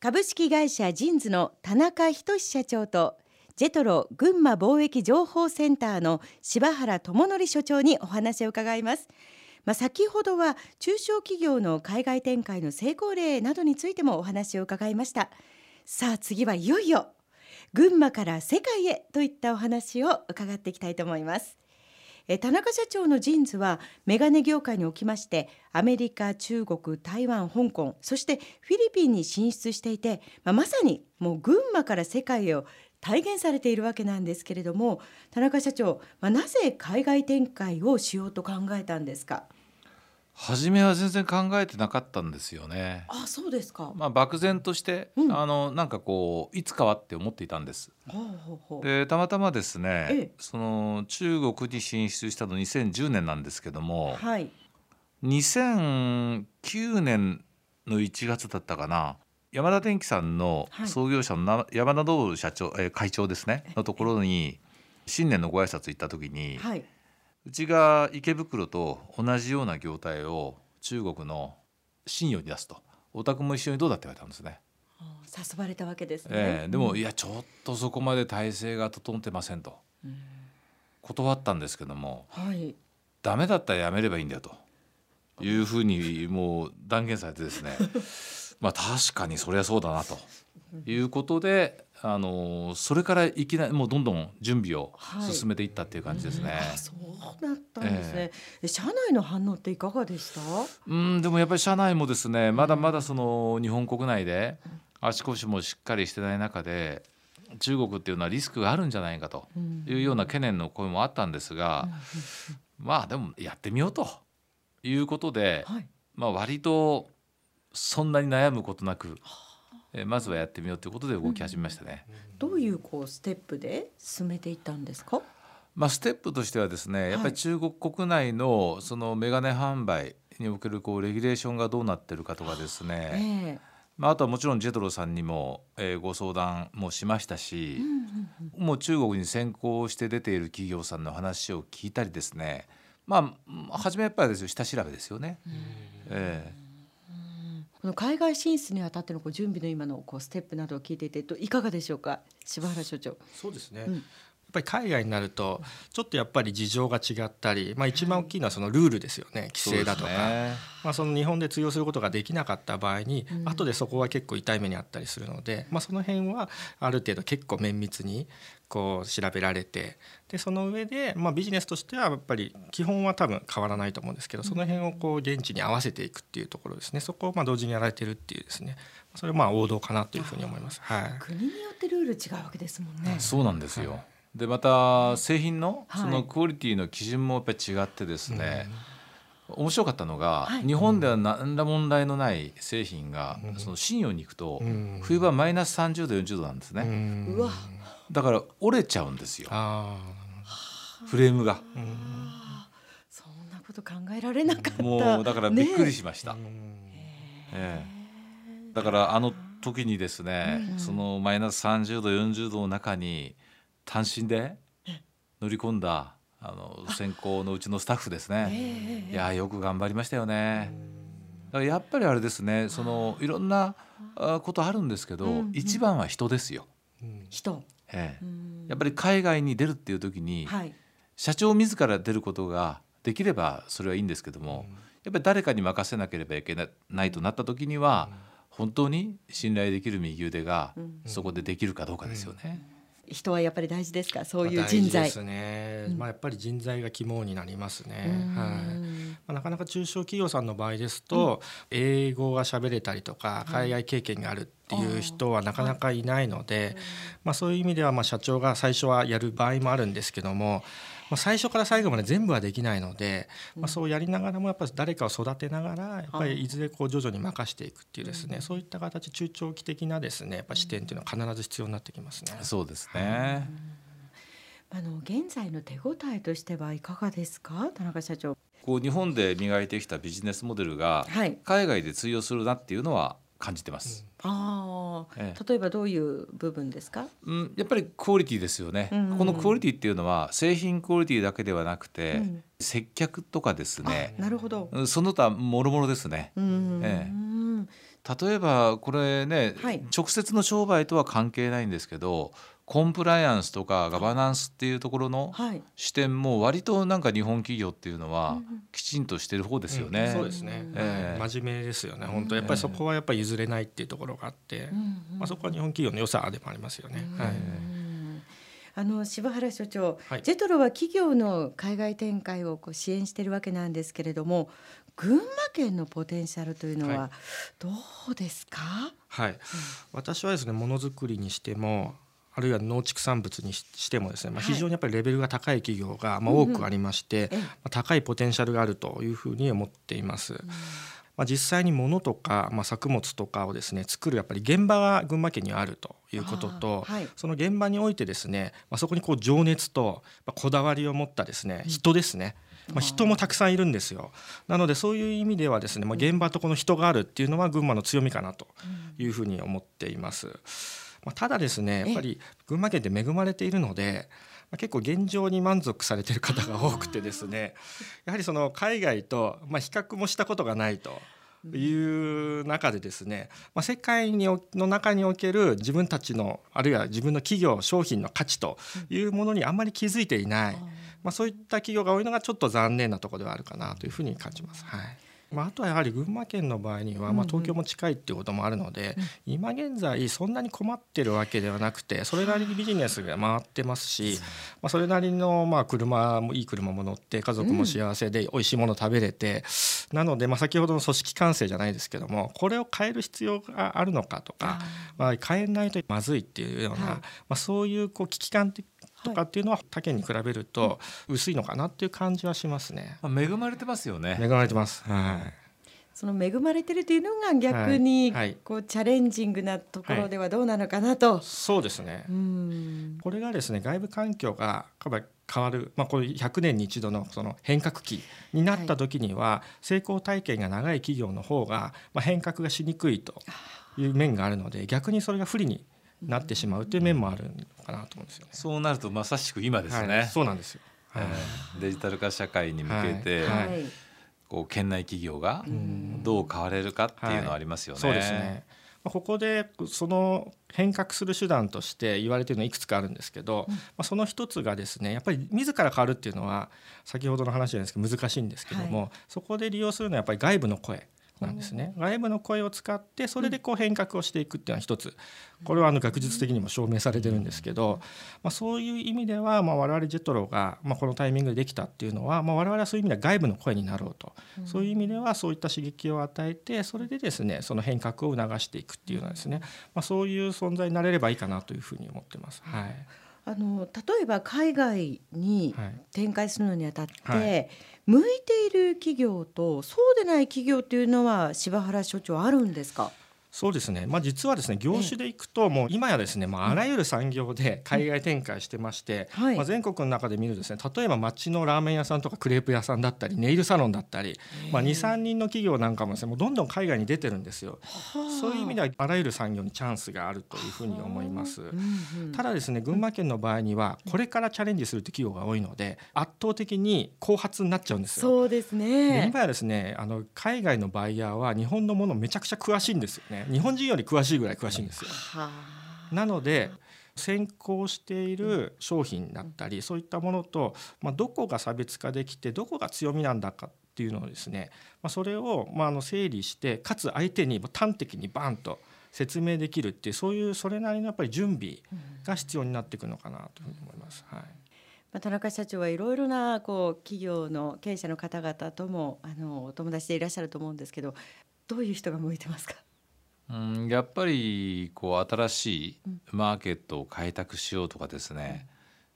株式会社ジンズの田中仁社長とジェトロ群馬貿易情報センターの柴原友範所長にお話を伺います。まあ、先ほどは中小企業の海外展開の成功例などについてもお話を伺いました。さあ次はいよいよ群馬から世界へといったお話を伺っていきたいと思います。田中社長のジンズはメガネ業界におきましてアメリカ中国台湾香港そしてフィリピンに進出していて、まあ、まさにもう群馬から世界を体現されているわけなんですけれども田中社長、まあ、なぜ海外展開をしようと考えたんですか？初めは全然考えてなかったんですよね。あ、そうですか。まあ漠然として、うん、あのなんかこういつかはって思っていたんです。ほうほうほうでたまたまですね、ええ、その中国に進出したの2010年なんですけども、はい、2009年の1月だったかな。山田電機さんの創業者の山田道社長、え会長ですねのところに新年のご挨拶行った時に、はいうちが池袋と同じような業態を中国の信用に出すと。お宅も一緒にどうだって言われたんですね。誘われたわけですね、えー、でも、うん、いやちょっとそこまで体制が整ってませんと、うん、断ったんですけども、はい、ダメだったらやめればいいんだよと。いうふうにもう断言されてですね。まあ確かにそりゃそうだなと。いうことであのそれからいきなりもうどんどん準備を進めていったっていう感じですね。はい、そうだったんですね、えー、社内の反応っていかがでした？うんでもやっぱり社内もですねまだまだその日本国内で足腰もしっかりしてない中で中国っていうのはリスクがあるんじゃないかというような懸念の声もあったんですが、まあでもやってみようということで、はい、まあ割とそんなに悩むことなく。えまずはやってみようということで動き始めましたね。どういうこうステップで進めていったんですか？まあステップとしてはですね、やっぱり中国国内のそのメガネ販売におけるこうレギュレーションがどうなってるかとかですね。えーまあ、あとはもちろんジェトロさんにも、えー、ご相談もしましたし、うんうん、もう中国に先行して出ている企業さんの話を聞いたりですねまあ初めやっぱりですよ下調べですよね。えーこの海外進出にあたってのこう準備の今のこうステップなどを聞いていていかがでしょうか？柴原所長。そうですね、うん。っぱり海外になるとちょっとやっぱり事情が違ったり、まあ、一番大きいのはそのルールですよね規制だとか、ね、まあ、その日本で通用することができなかった場合に、うん、後でそこは結構痛い目にあったりするので、まあ、その辺はある程度結構綿密にこう調べられてでその上で、まあ、ビジネスとしてはやっぱり基本は多分変わらないと思うんですけどその辺をこう現地に合わせていくっていうところですね。そこをまあ同時にやられてるっていうですね。それはまあ王道かなというふうに思います。はい、国によってルール違うわけですもんね。そうなんですよ、はいでまた製品のそのクオリティの基準もやっぱり違ってですね、面白かったのが、はい、日本では何ら問題のない製品が、うん、その信用に行くと、うん、冬場マイナス30度40度なんですね、うん、だから折れちゃうんですよ。フレームが。そんなこと考えられなかった。もうだからびっくりしました、ねええ、だからあの時にですね、そのマイナス30度40度の中に単身で乗り込んだあの先行のうちのスタッフですね、いやよく頑張りましたよね。だからやっぱりあれですねそのいろんなことあるんですけど、うんうん、一番は人ですよ。人、ええ、やっぱり海外に出るっていう時に、はい、社長自ら出ることができればそれはいいんですけども、うん、やっぱり誰かに任せなければいけないとなった時には、うん、本当に信頼できる右腕がそこでできるかどうかですよね。うん人はやっぱり大事ですか？そういう人材ですね、うん、まあやっぱり人材が肝になりますね、はいまあ、なかなか中小企業さんの場合ですと、うん、英語が喋れたりとか海外経験があるっていう人はなかなかいないので、まあ、そういう意味ではまあ社長が最初はやる場合もあるんですけどもまあ、最初から最後まで全部はできないので、まあ、そうやりながらもやっぱり誰かを育てながらやっぱりい。ずれこう徐々に任していくっていうですね、そういった形中長期的なですねやっぱ視点っていうのは必ず必要になってきますね。そうですね、あの現在の手応えとしてはいかがですか？田中社長こう日本で磨いてきたビジネスモデルが海外で通用するなっていうのは感じてます。うん、ああ、ええ、例えばどういう部分ですか？うん、やっぱりクオリティですよね。うんうん、このクオリティっていうのは製品クオリティだけではなくて、うん、接客とかですね。なるほど。その他もろもろですね。うん、ええ、例えばこれね、はい、直接の商売とは関係ないんですけどコンプライアンスとかガバナンスっていうところの視点も割となんか日本企業っていうのはきちんとしてる方ですよね。うん、そうですね、えー、真面目ですよね。本当やっぱりそこはやっぱり譲れないっていうところがあって、まあ、そこは日本企業の良さでもありますよね。はい。あの柴原所長、はい、ジェトロは企業の海外展開をこう支援しているわけなんですけれども群馬県のポテンシャルというのはどうですか、はい、うん、私はですねものづくりにしてもあるいは農畜産物にしてもですね、まあ、非常にやっぱりレベルが高い企業がまあ多くありまして、まあ、高いポテンシャルがあるというふうに思っています。まあ、実際に物とか、まあ、作物とかをですね作るやっぱり現場が群馬県にあるということと、はい、その現場においてですね、まあ、そこにこう情熱とこだわりを持ったですね人ですね、まあ、人もたくさんいるんですよ。なのでそういう意味ではですね、まあ、現場とこの人があるっていうのは群馬の強みかなというふうに思っています。まあ、ただですねやっぱり群馬県って恵まれているので、まあ、結構現状に満足されている方が多くてですね やはりその海外と、まあ、比較もしたことがないと。いう中でですね、まあ、世界にの中における自分たちのあるいは自分の企業商品の価値というものにあんまり気づいていない、まあ、そういった企業が多いのがちょっと残念なところではあるかなというふうに感じます。はいまあ、あとはやはり群馬県の場合には、まあ、東京も近いっていうこともあるので、うんうん、今現在そんなに困ってるわけではなくてそれなりにビジネスが回ってますし、まあ、それなりのまあ車もいい車も乗って家族も幸せで美味しいもの食べれて、うん、なのでまあ先ほどの組織完成じゃないですけどもこれを変える必要があるのかとか、まあ、変えないとまずいっていうような、まあ、そういうこう危機感的とかっていうのは他県に比べると薄いのかなっていう感じはしますね。恵まれてますよね。恵まれてます。はい。その恵まれてるというのが逆にこうチャレンジングなところではどうなのかなと。はい、そうですね。これがですね外部環境が変わる、まあ、これ100年に一度のその変革期になった時には、成功体験が長い企業の方が、まあ、変革がしにくいという面があるので逆にそれが不利になってしまうという面もあるのかなと思うんですよね。そうなるとまさしく今ですね。はい、そうなんですよ。はい、デジタル化社会に向けて、はい、こう県内企業がどう変われるかっていうのはありますよね。そうですね。ここでその変革する手段として言われているのはいくつかあるんですけど、まあ、その一つがですねやっぱり自ら変わるっていうのは先ほどの話じゃないですけど難しいんですけども、そこで利用するのはやっぱり外部の声なん。ですね外部の声を使ってそれでこう変革をしていくっていうのは一つ。これはあの学術的にも証明されてるんですけど、まあ、そういう意味ではまあ我々ジェトロがまあこのタイミングでできたっていうのはまあ我々はそういう意味では外部の声になろうと。そういう意味ではそういった刺激を与えてそれでですねその変革を促していくっていうのはですねまあそういう存在になれればいいかなというふうに思ってます。はいあの例えば海外に展開するのにあたって、はい。はい向いている企業とそうでない企業というのは柴原所長あるんですか？そうですね、まあ、実はですね業種でいくともう今やですね、まあ、あらゆる産業で海外展開してまして、うんはい、まあ、全国の中で見るとですね例えば町のラーメン屋さんとかクレープ屋さんだったりネイルサロンだったり、まあ、23人の企業なんかもですねもうどんどん海外に出てるんですよ。そういう意味ではあらゆる産業にチャンスがあるというふうに思います。ただですね群馬県の場合にはこれからチャレンジする企業が多いので圧倒的に後発になっちゃうんですよ。そうですね。今やですねあの海外のバイヤーは日本のものめちゃくちゃ詳しいんですよね。日本人より詳しいぐらい詳しいんですよ。なので先行している商品だったりそういったものと、まあ、どこが差別化できてどこが強みなんだかっていうのをですね、まあ、それをまああの整理してかつ相手に端的にバンと説明できるっていうそういうそれなりのやっぱり準備が必要になっていくのかなというふうに思います。はいまあ、田中社長はいろいろなこう企業の経営者の方々ともあのお友達でいらっしゃると思うんですけどどういう人が向いてますか？うん、やっぱりこう新しいマーケットを開拓しようとかですね、うん、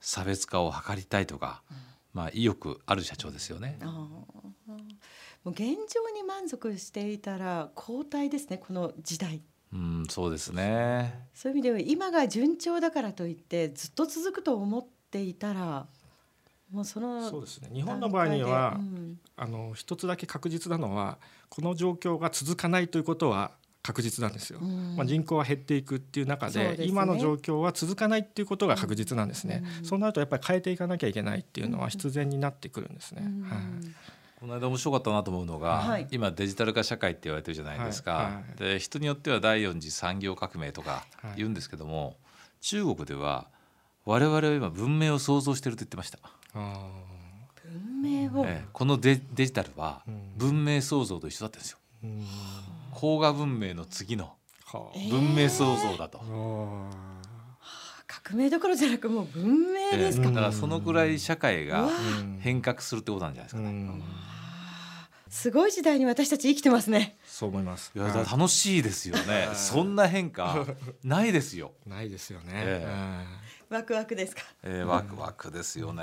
差別化を図りたいとか、うん、まあ意欲ある社長ですよね。もう現状に満足していたら交代ですねこの時代。うん、そうですね。そういう意味では今が順調だからといってずっと続くと思っていたら。もうそのそうですね日本の場合には、うん、あの一つだけ確実なのはこの状況が続かないということは確実なんですよ、まあ、人口は減っていくっていう中で、ね、今の状況は続かないっていうことが確実なんですね、そうなるとやっぱり変えていかなきゃいけないっていうのは必然になってくるんですね、はい。この間面白かったなと思うのが、はい、今デジタル化社会って言われてるじゃないですか、はい。はい、で人によっては第四次産業革命とか言うんですけども、中国では我々は今文明を創造してると言ってました。文明を、えこのデデジタルは文明創造と一緒だったんですよ。工画文明の次の文明創造だと。えー革命どころじゃなくもう文明ですか、だからそのぐらい社会が変革するってことなんじゃないですかね。すごい時代に私たち生きてますね。そう思います。いや楽しいですよね。そんな変化ないですよ。ないですよね。えー、ワクワクですか。えー、ワクワクですよね。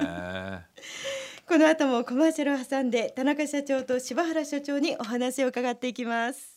この後もコマーシャルを挟んで田中社長と柴原所長にお話を伺っていきます。